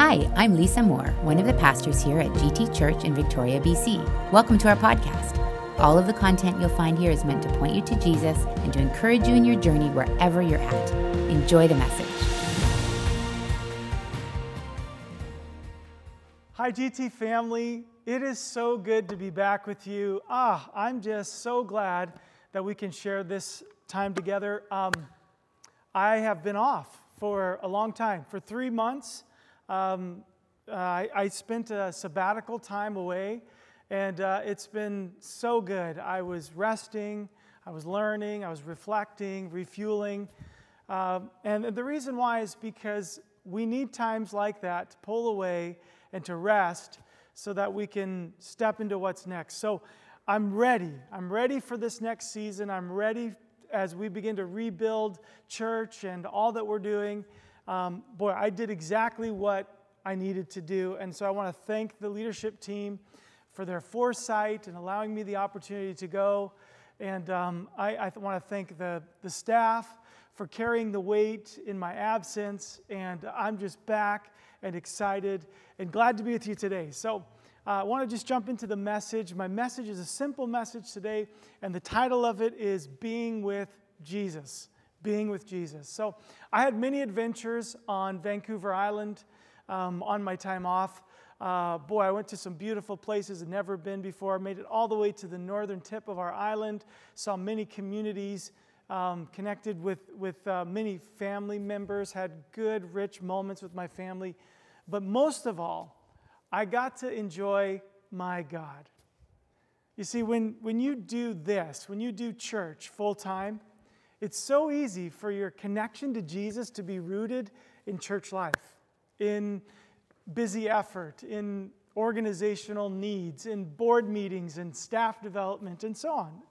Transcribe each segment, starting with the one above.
Hi, I'm Lisa Moore, one of the pastors here at GT Church in Victoria, BC. Welcome to our podcast. All of the content you'll find here is meant to point you to Jesus and to encourage you in your journey wherever you're at. Enjoy the message. Hi, GT family. It is so good to be back with you. Ah, I'm just so glad that we can share this time together. Um, I have been off for a long time, for three months. Um, uh, I, I, spent a sabbatical time away, and uh, it's been so good. I was resting, I was learning, I was reflecting, refueling. Uh, and the reason why is because we need times like that to pull away and to rest so that we can step into what's next. So I'm ready. I'm ready for this next season. I'm ready as we begin to rebuild church and all that we're doing um, boy, I did exactly what I needed to do. And so I want to thank the leadership team for their foresight and allowing me the opportunity to go. And um, I, I want to thank the, the staff for carrying the weight in my absence. And I'm just back and excited and glad to be with you today. So uh, I want to just jump into the message. My message is a simple message today, and the title of it is Being with Jesus being with Jesus. So I had many adventures on Vancouver Island um, on my time off. Uh, boy, I went to some beautiful places I'd never been before. Made it all the way to the northern tip of our island. Saw many communities. Um, connected with, with uh, many family members, had good, rich moments with my family. But most of all, I got to enjoy my God. You see, when, when you do this, when you do church full time, it's so easy for your connection to Jesus to be rooted in church life, in busy effort, in organizational needs, in board meetings and staff development, and so on.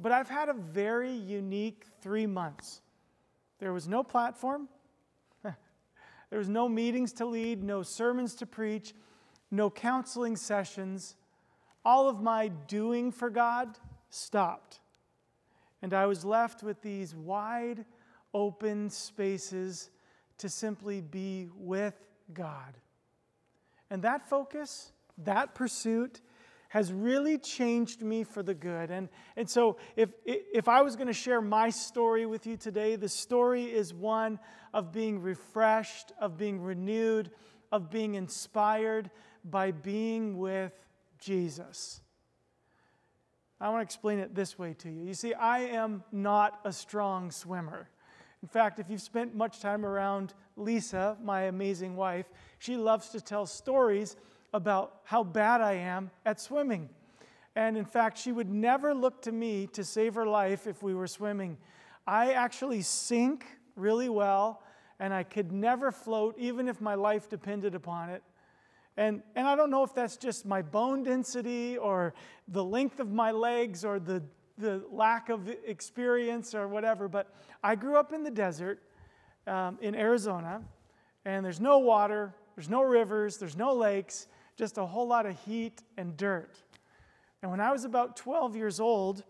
But I've had a very unique three months. There was no platform, there was no meetings to lead, no sermons to preach, no counseling sessions. All of my doing for God stopped. And I was left with these wide open spaces to simply be with God. And that focus, that pursuit, has really changed me for the good. And, and so, if, if I was going to share my story with you today, the story is one of being refreshed, of being renewed, of being inspired by being with Jesus. I want to explain it this way to you. You see, I am not a strong swimmer. In fact, if you've spent much time around Lisa, my amazing wife, she loves to tell stories about how bad I am at swimming. And in fact, she would never look to me to save her life if we were swimming. I actually sink really well, and I could never float, even if my life depended upon it. And, and I don't know if that's just my bone density or the length of my legs or the, the lack of experience or whatever, but I grew up in the desert um, in Arizona, and there's no water, there's no rivers, there's no lakes, just a whole lot of heat and dirt. And when I was about 12 years old,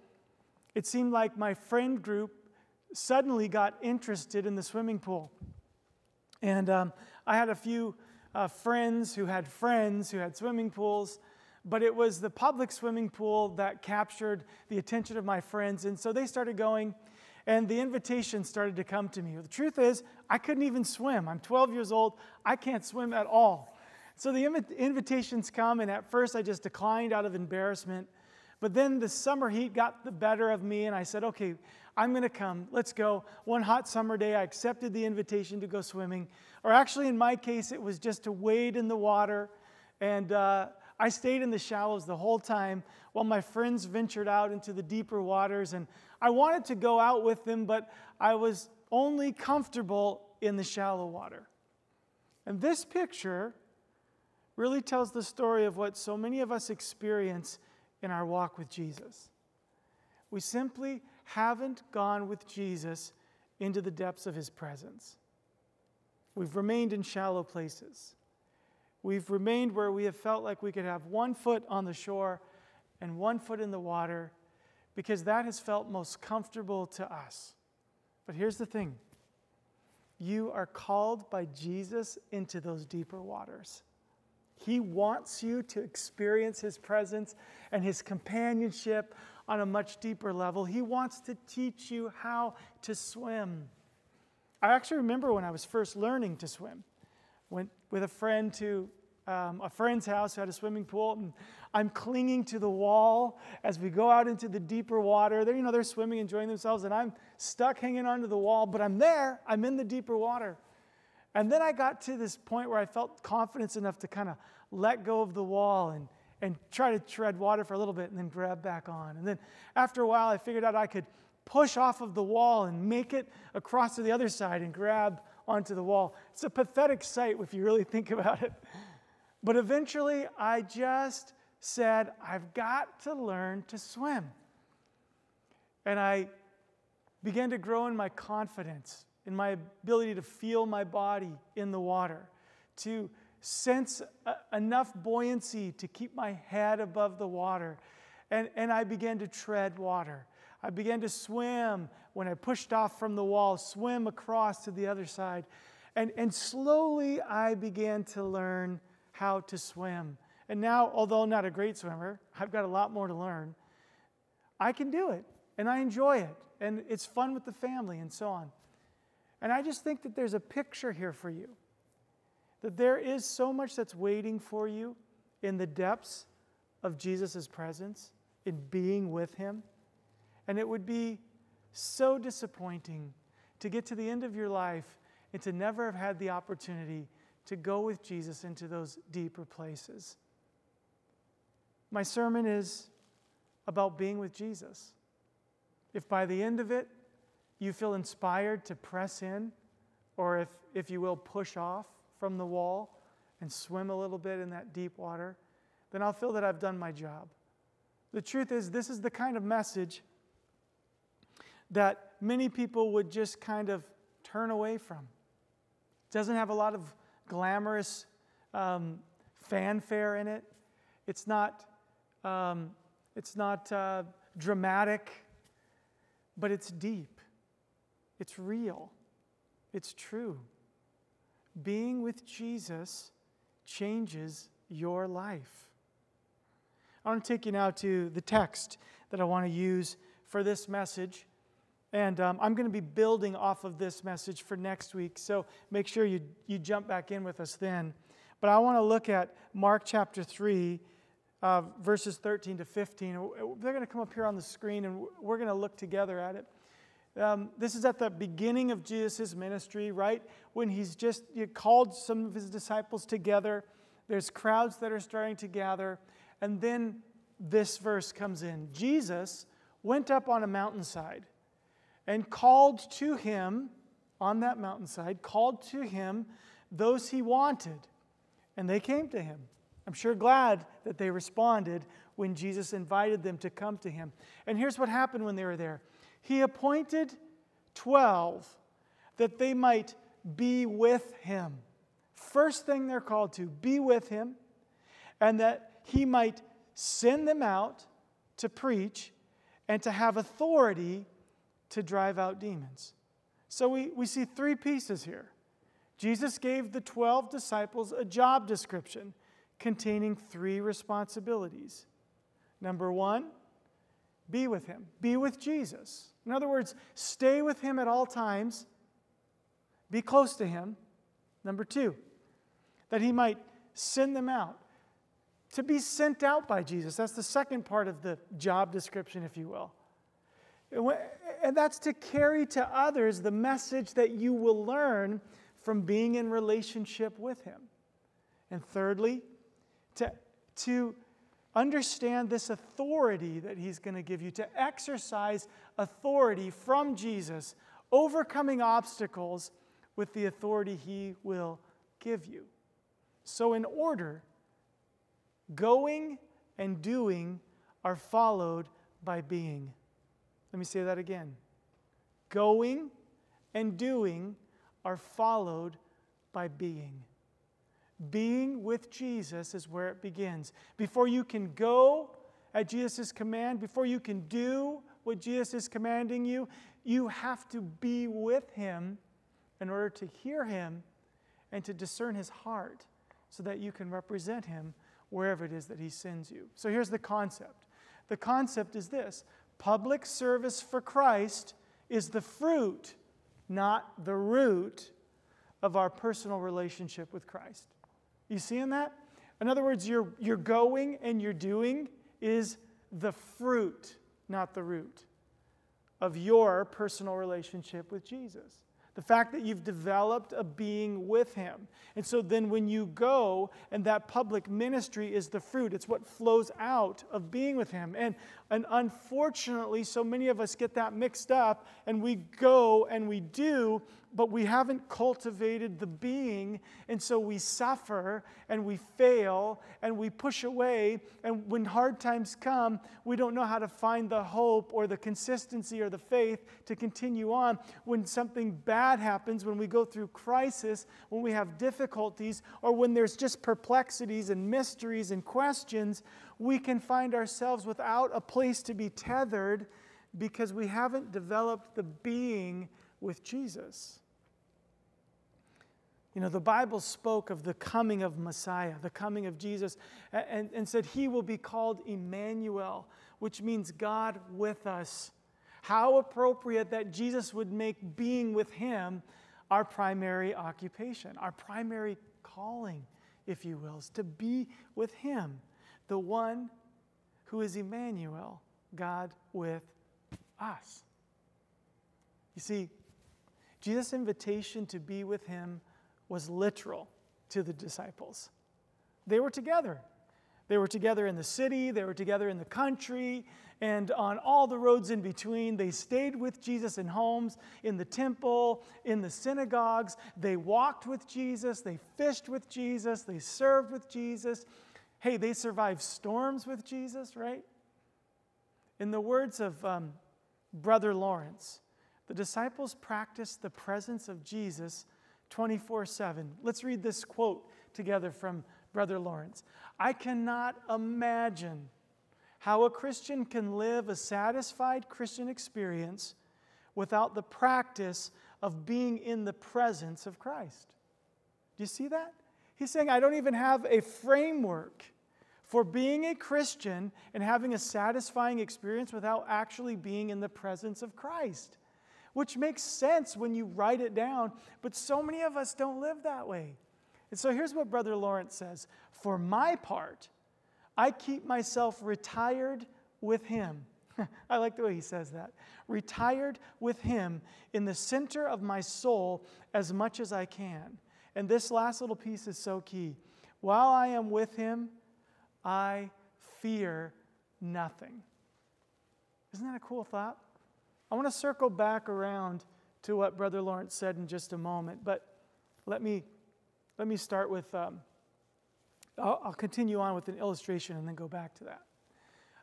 it seemed like my friend group suddenly got interested in the swimming pool. And um, I had a few uh, friends who had friends who had swimming pools, but it was the public swimming pool that captured the attention of my friends. And so they started going, and the invitations started to come to me. The truth is, I couldn't even swim. I'm 12 years old, I can't swim at all. So the invitations come, and at first I just declined out of embarrassment. But then the summer heat got the better of me, and I said, okay, I'm going to come. Let's go. One hot summer day, I accepted the invitation to go swimming. Or actually, in my case, it was just to wade in the water. And uh, I stayed in the shallows the whole time while my friends ventured out into the deeper waters. And I wanted to go out with them, but I was only comfortable in the shallow water. And this picture really tells the story of what so many of us experience in our walk with Jesus. We simply haven't gone with Jesus into the depths of his presence. We've remained in shallow places. We've remained where we have felt like we could have one foot on the shore and one foot in the water because that has felt most comfortable to us. But here's the thing you are called by Jesus into those deeper waters. He wants you to experience His presence and His companionship on a much deeper level. He wants to teach you how to swim. I actually remember when I was first learning to swim, went with a friend to um, a friend's house who had a swimming pool, and I'm clinging to the wall as we go out into the deeper water. They're, you know, they're swimming, enjoying themselves, and I'm stuck hanging onto the wall, but I'm there. I'm in the deeper water. And then I got to this point where I felt confidence enough to kind of let go of the wall and, and try to tread water for a little bit and then grab back on. And then after a while, I figured out I could push off of the wall and make it across to the other side and grab onto the wall. It's a pathetic sight if you really think about it. But eventually, I just said, I've got to learn to swim. And I began to grow in my confidence, in my ability to feel my body in the water, to sense enough buoyancy to keep my head above the water. And, and I began to tread water. I began to swim when I pushed off from the wall, swim across to the other side. And, and slowly I began to learn how to swim. And now, although not a great swimmer, I've got a lot more to learn. I can do it, and I enjoy it, and it's fun with the family, and so on. And I just think that there's a picture here for you that there is so much that's waiting for you in the depths of Jesus' presence, in being with Him. And it would be so disappointing to get to the end of your life and to never have had the opportunity to go with Jesus into those deeper places. My sermon is about being with Jesus. If by the end of it you feel inspired to press in, or if, if you will, push off, from the wall and swim a little bit in that deep water, then I'll feel that I've done my job. The truth is, this is the kind of message that many people would just kind of turn away from. It doesn't have a lot of glamorous um, fanfare in it. It's not, um, it's not uh, dramatic, but it's deep. It's real. It's true being with Jesus changes your life. I want to take you now to the text that I want to use for this message. And um, I'm going to be building off of this message for next week. So make sure you, you jump back in with us then. But I want to look at Mark chapter 3, uh, verses 13 to 15. They're going to come up here on the screen, and we're going to look together at it. Um, this is at the beginning of Jesus' ministry, right? When he's just he called some of his disciples together. There's crowds that are starting to gather. And then this verse comes in Jesus went up on a mountainside and called to him on that mountainside, called to him those he wanted. And they came to him. I'm sure glad that they responded when Jesus invited them to come to him. And here's what happened when they were there he appointed 12 that they might be with him. First thing they're called to, be with him, and that he might send them out to preach and to have authority to drive out demons. So we, we see three pieces here. Jesus gave the 12 disciples a job description containing three responsibilities. Number one, be with him, be with Jesus. In other words, stay with him at all times, be close to him. Number two, that he might send them out. To be sent out by Jesus. That's the second part of the job description, if you will. And that's to carry to others the message that you will learn from being in relationship with him. And thirdly, to, to understand this authority that he's going to give you, to exercise authority from Jesus, overcoming obstacles with the authority he will give you. So, in order, going and doing are followed by being. Let me say that again. Going and doing are followed by being. Being with Jesus is where it begins. Before you can go at Jesus' command, before you can do what Jesus is commanding you, you have to be with Him. in order to hear him and to discern his heart so that you can represent him wherever it is that he sends you. So here's the concept the concept is this public service for Christ is the fruit, not the root, of our personal relationship with Christ. You seeing that? In other words, your, your going and your doing is the fruit, not the root, of your personal relationship with Jesus. The fact that you've developed a being with Him. And so then when you go, and that public ministry is the fruit, it's what flows out of being with Him. And, and unfortunately, so many of us get that mixed up, and we go and we do, but we haven't cultivated the being, and so we suffer and we fail and we push away. And when hard times come, we don't know how to find the hope or the consistency or the faith to continue on. When something bad happens, when we go through crisis, when we have difficulties, or when there's just perplexities and mysteries and questions, we can find ourselves without a place to be tethered because we haven't developed the being with Jesus. You know, the Bible spoke of the coming of Messiah, the coming of Jesus, and, and said he will be called Emmanuel, which means God with us. How appropriate that Jesus would make being with him our primary occupation, our primary calling, if you will, is to be with him, the one who is Emmanuel, God with us. You see, Jesus' invitation to be with him was literal to the disciples. They were together. They were together in the city, they were together in the country, and on all the roads in between. They stayed with Jesus in homes, in the temple, in the synagogues. They walked with Jesus, they fished with Jesus, they served with Jesus. Hey, they survived storms with Jesus, right? In the words of um, Brother Lawrence, the disciples practiced the presence of Jesus 24 7. Let's read this quote together from Brother Lawrence. I cannot imagine how a Christian can live a satisfied Christian experience without the practice of being in the presence of Christ. Do you see that? He's saying, I don't even have a framework for being a Christian and having a satisfying experience without actually being in the presence of Christ which makes sense when you write it down, but so many of us don't live that way. And so here's what Brother Lawrence says For my part, I keep myself retired with Him. I like the way he says that. Retired with Him in the center of my soul as much as I can. And this last little piece is so key. While I am with Him, I fear nothing. Isn't that a cool thought? I want to circle back around to what Brother Lawrence said in just a moment, but let me, let me start with, um, I'll, I'll, continue on with an illustration and then go back to that.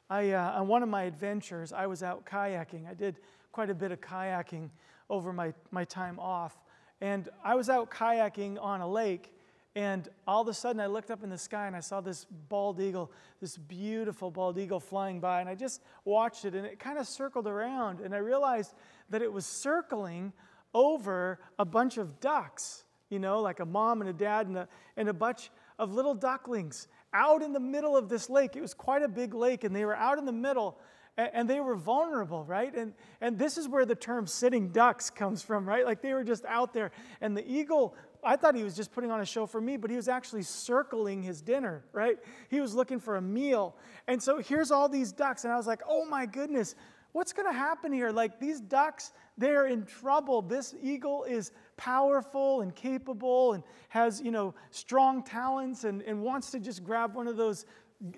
I, uh, on one of my adventures, I was out kayaking. I did quite a bit of kayaking over my, my time off. And I was out kayaking on a lake, and all of a sudden, I looked up in the sky and I saw this bald eagle, this beautiful bald eagle flying by. And I just watched it and it kind of circled around. And I realized that it was circling over a bunch of ducks, you know, like a mom and a dad and a, and a bunch of little ducklings out in the middle of this lake. It was quite a big lake, and they were out in the middle and they were vulnerable, right? And, and this is where the term sitting ducks comes from, right? Like they were just out there. And the eagle I thought he was just putting on a show for me, but he was actually circling his dinner, right? He was looking for a meal. And so here's all these ducks. And I was like, oh my goodness, what's going to happen here? Like these ducks, they're in trouble. This eagle is powerful and capable and has, you know, strong talents and, and wants to just grab one of those,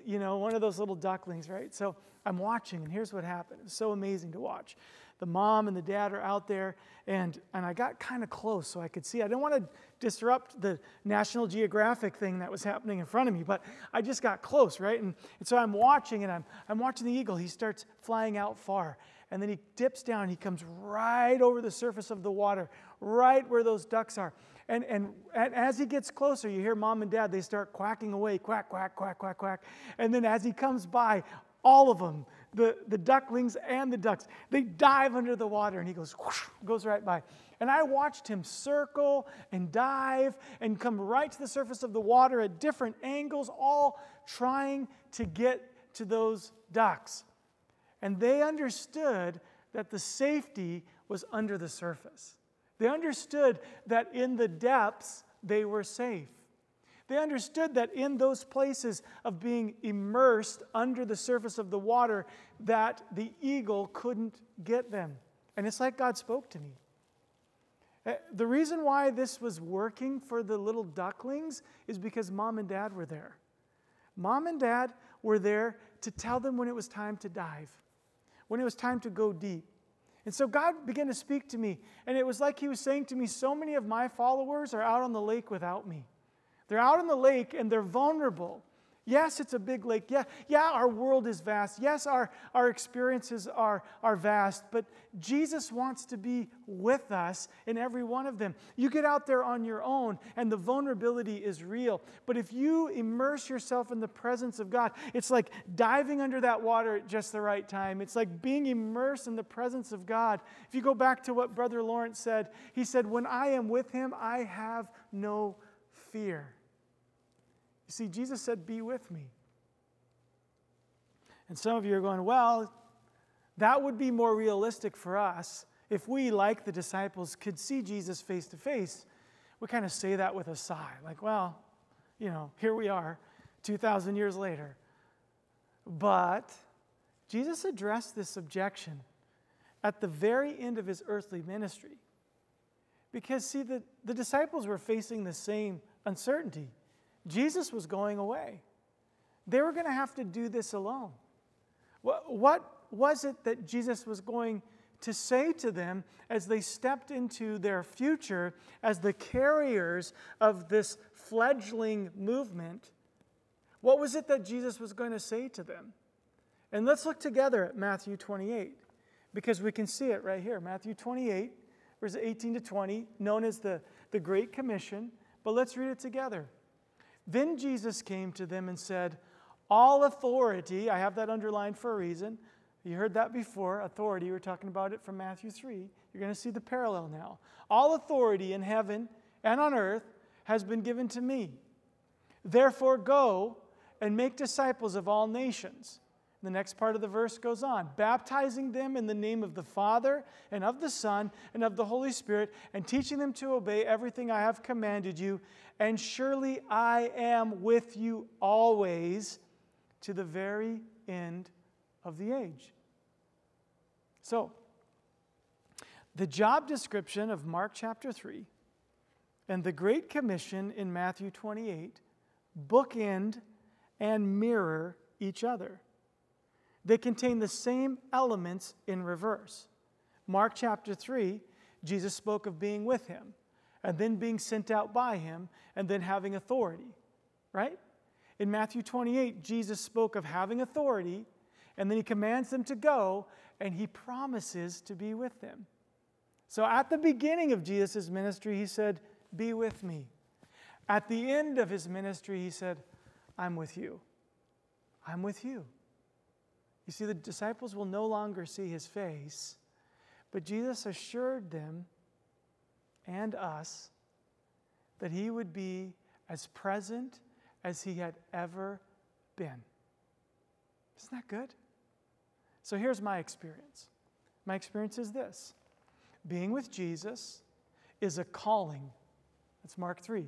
you know, one of those little ducklings, right? So I'm watching, and here's what happened. It was so amazing to watch the mom and the dad are out there, and, and I got kind of close so I could see. I didn't want to disrupt the National Geographic thing that was happening in front of me, but I just got close, right? And, and so I'm watching, and I'm, I'm watching the eagle. He starts flying out far, and then he dips down, he comes right over the surface of the water, right where those ducks are. And, and, and as he gets closer, you hear mom and dad, they start quacking away, quack, quack, quack, quack, quack. And then as he comes by, all of them the, the ducklings and the ducks. They dive under the water, and he goes, whoosh, goes right by. And I watched him circle and dive and come right to the surface of the water at different angles, all trying to get to those ducks. And they understood that the safety was under the surface. They understood that in the depths they were safe. They understood that in those places of being immersed under the surface of the water, that the eagle couldn't get them. And it's like God spoke to me. Eh, the reason why this was working for the little ducklings is because mom and dad were there. Mom and dad were there to tell them when it was time to dive, when it was time to go deep. And so God began to speak to me, and it was like He was saying to me, So many of my followers are out on the lake without me. They're out on the lake and they're vulnerable. Yes, it's a big lake. Yeah, yeah, our world is vast. Yes, our, our experiences are, are vast, but Jesus wants to be with us in every one of them. You get out there on your own, and the vulnerability is real. But if you immerse yourself in the presence of God, it's like diving under that water at just the right time. It's like being immersed in the presence of God. If you go back to what Brother Lawrence said, he said, When I am with him, I have no fear. You see, Jesus said, Be with me. And some of you are going, Well, that would be more realistic for us if we, like the disciples, could see Jesus face to face. We kind of say that with a sigh, like, Well, you know, here we are, 2,000 years later. But Jesus addressed this objection at the very end of his earthly ministry. Because, see, the, the disciples were facing the same uncertainty. Jesus was going away. They were going to have to do this alone. What, what was it that Jesus was going to say to them as they stepped into their future as the carriers of this fledgling movement? What was it that Jesus was going to say to them? And let's look together at Matthew 28 because we can see it right here. Matthew 28, verses 18 to 20, known as the, the Great Commission. But let's read it together. Then Jesus came to them and said, All authority, I have that underlined for a reason. You heard that before, authority. We are talking about it from Matthew 3. You're going to see the parallel now. All authority in heaven and on earth has been given to me. Therefore, go and make disciples of all nations the next part of the verse goes on baptizing them in the name of the Father and of the Son and of the Holy Spirit, and teaching them to obey everything I have commanded you. And surely I am with you always to the very end of the age. So, the job description of Mark chapter 3 and the Great Commission in Matthew 28 bookend and mirror each other. They contain the same elements in reverse. Mark chapter 3, Jesus spoke of being with him, and then being sent out by him, and then having authority, right? In Matthew 28, Jesus spoke of having authority, and then he commands them to go, and he promises to be with them. So at the beginning of Jesus' ministry, he said, Be with me. At the end of his ministry, he said, I'm with you. I'm with you. You see, the disciples will no longer see his face, but Jesus assured them and us that he would be as present as he had ever been. Isn't that good? So here's my experience. My experience is this being with Jesus is a calling. That's Mark 3.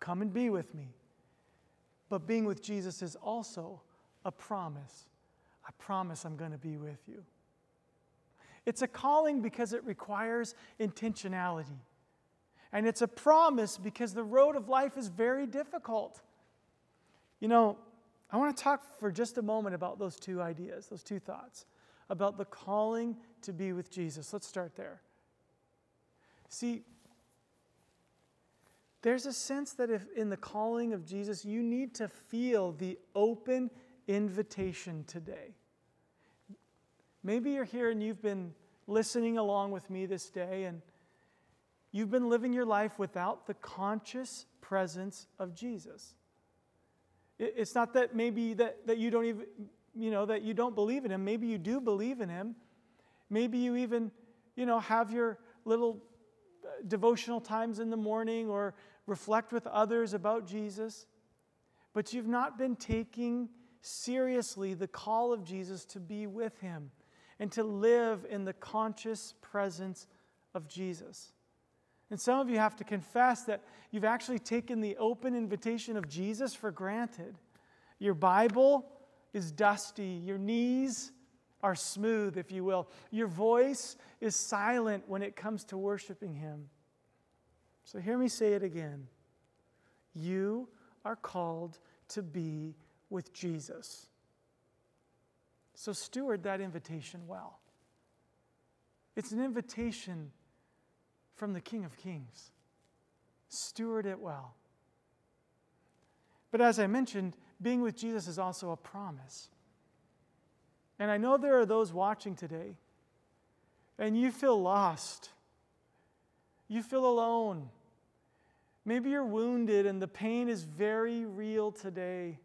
Come and be with me. But being with Jesus is also a promise. I promise I'm going to be with you. It's a calling because it requires intentionality. And it's a promise because the road of life is very difficult. You know, I want to talk for just a moment about those two ideas, those two thoughts, about the calling to be with Jesus. Let's start there. See, there's a sense that if in the calling of Jesus, you need to feel the open invitation today. Maybe you're here and you've been listening along with me this day and you've been living your life without the conscious presence of Jesus. It's not that maybe that, that you don't even, you know, that you don't believe in him. Maybe you do believe in him. Maybe you even, you know, have your little uh, devotional times in the morning or reflect with others about Jesus, but you've not been taking seriously the call of Jesus to be with him and to live in the conscious presence of Jesus. And some of you have to confess that you've actually taken the open invitation of Jesus for granted. Your Bible is dusty, your knees are smooth, if you will. Your voice is silent when it comes to worshiping Him. So hear me say it again. You are called to be with Jesus. So steward that invitation well. It's an invitation from the King of Kings. Steward it well. But as I mentioned, being with Jesus is also a promise. And I know there are those watching today, and you feel lost. You feel alone. Maybe you're wounded and the pain is very real today.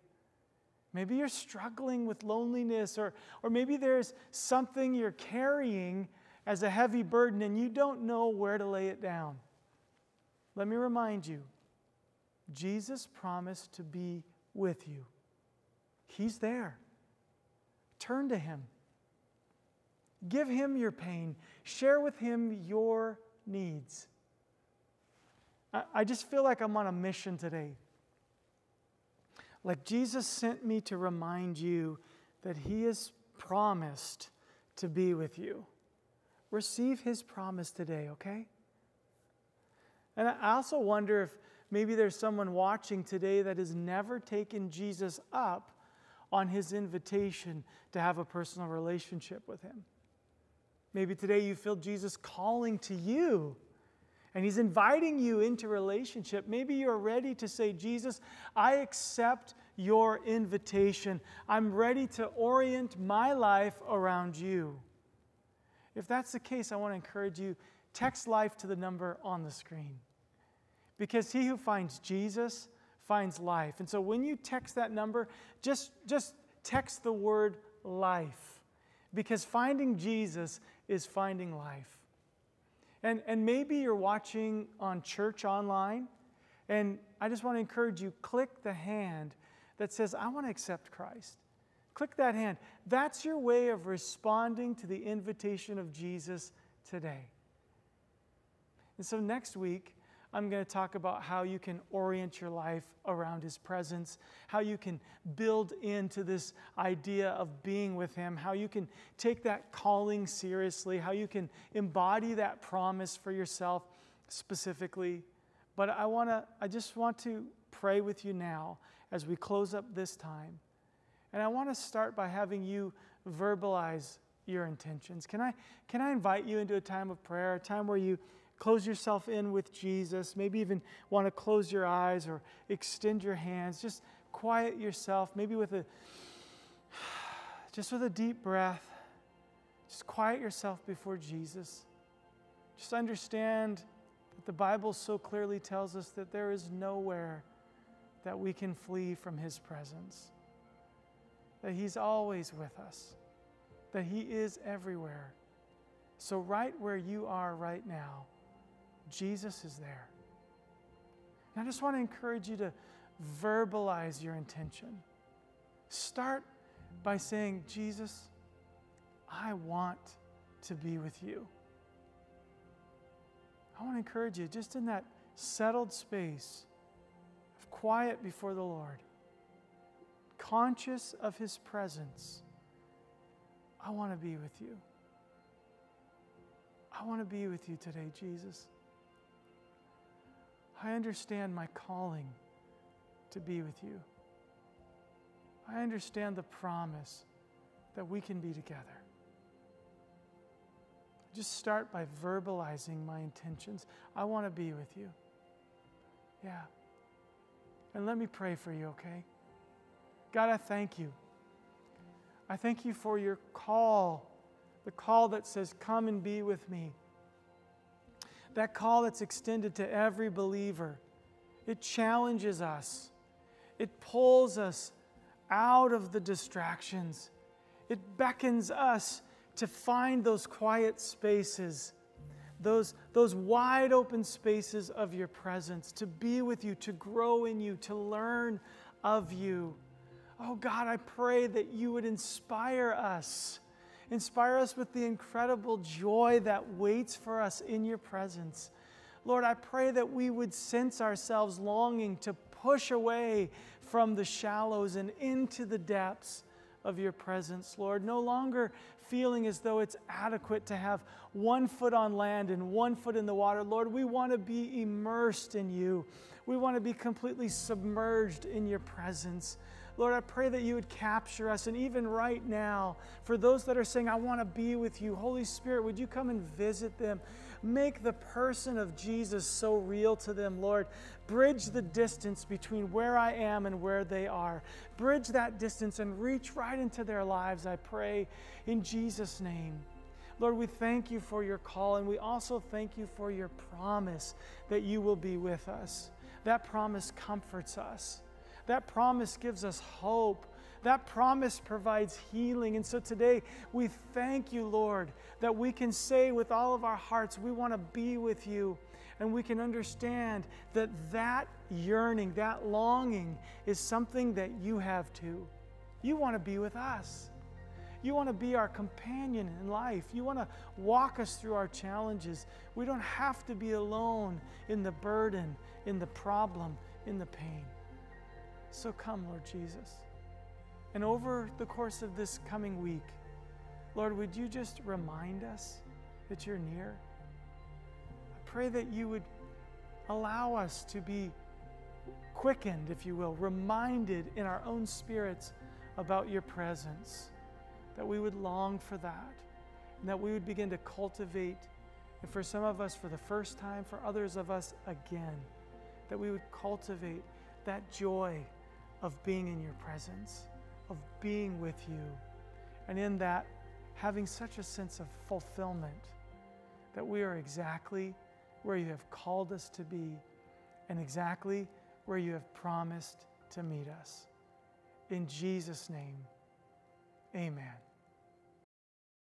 Maybe you're struggling with loneliness, or, or maybe there's something you're carrying as a heavy burden and you don't know where to lay it down. Let me remind you Jesus promised to be with you, He's there. Turn to Him. Give Him your pain. Share with Him your needs. I, I just feel like I'm on a mission today. Like Jesus sent me to remind you that He has promised to be with you. Receive His promise today, okay? And I also wonder if maybe there's someone watching today that has never taken Jesus up on his invitation to have a personal relationship with him. Maybe today you feel Jesus calling to you and he's inviting you into relationship. Maybe you're ready to say, Jesus, I accept your invitation. I'm ready to orient my life around you. If that's the case, I want to encourage you text life to the number on the screen. Because he who finds Jesus finds life. And so when you text that number, just, just text the word life. Because finding Jesus is finding life. And, and maybe you're watching on church online, and I just want to encourage you click the hand that says, I want to accept Christ. Click that hand. That's your way of responding to the invitation of Jesus today. And so next week, I'm going to talk about how you can orient your life around His presence, how you can build into this idea of being with Him, how you can take that calling seriously, how you can embody that promise for yourself specifically. But I want to, I just want to pray with you now as we close up this time. And I want to start by having you verbalize your intentions. Can I, can I invite you into a time of prayer, a time where you close yourself in with Jesus, maybe even want to close your eyes or extend your hands. Just quiet yourself, maybe with a just with a deep breath. Just quiet yourself before Jesus. Just understand that the Bible so clearly tells us that there is nowhere that we can flee from His presence, that He's always with us, that He is everywhere. So, right where you are right now, Jesus is there. And I just want to encourage you to verbalize your intention. Start by saying, Jesus, I want to be with you. I want to encourage you just in that settled space of quiet before the Lord, conscious of His presence. I want to be with you. I want to be with you today, Jesus. I understand my calling to be with you. I understand the promise that we can be together. Just start by verbalizing my intentions. I want to be with you. Yeah. And let me pray for you, okay? God, I thank you. I thank you for your call, the call that says, Come and be with me that call that's extended to every believer. It challenges us, it pulls us out of the distractions, it beckons us to find those quiet spaces, those, those wide open spaces of your presence, to be with you, to grow in you, to learn of you. Oh God, I pray that you would inspire us. Inspire us with the incredible joy that waits for us in your presence. Lord, I pray that we would sense ourselves longing to push away from the shallows and into the depths of your presence, Lord. No longer feeling as though it's adequate to have one foot on land and one foot in the water. Lord, we want to be immersed in you. We want to be completely submerged in your presence. Lord, I pray that you would capture us. And even right now, for those that are saying, I want to be with you, Holy Spirit, would you come and visit them? Make the person of Jesus so real to them, Lord. Bridge the distance between where I am and where they are. Bridge that distance and reach right into their lives, I pray, in Jesus' name. Lord, we thank you for your call, and we also thank you for your promise that you will be with us. That promise comforts us. That promise gives us hope. That promise provides healing. And so today we thank you, Lord, that we can say with all of our hearts, we want to be with you. And we can understand that that yearning, that longing is something that you have too. You want to be with us. You want to be our companion in life. You want to walk us through our challenges. We don't have to be alone in the burden, in the problem, in the pain. So come, Lord Jesus. And over the course of this coming week, Lord, would you just remind us that you're near? I pray that you would allow us to be quickened, if you will, reminded in our own spirits about your presence, that we would long for that, and that we would begin to cultivate, and for some of us for the first time, for others of us again, that we would cultivate that joy of being in your presence of being with you. And in that, having such a sense of fulfillment that we are exactly where you have called us to be and exactly where you have promised to meet us. In Jesus' name, amen.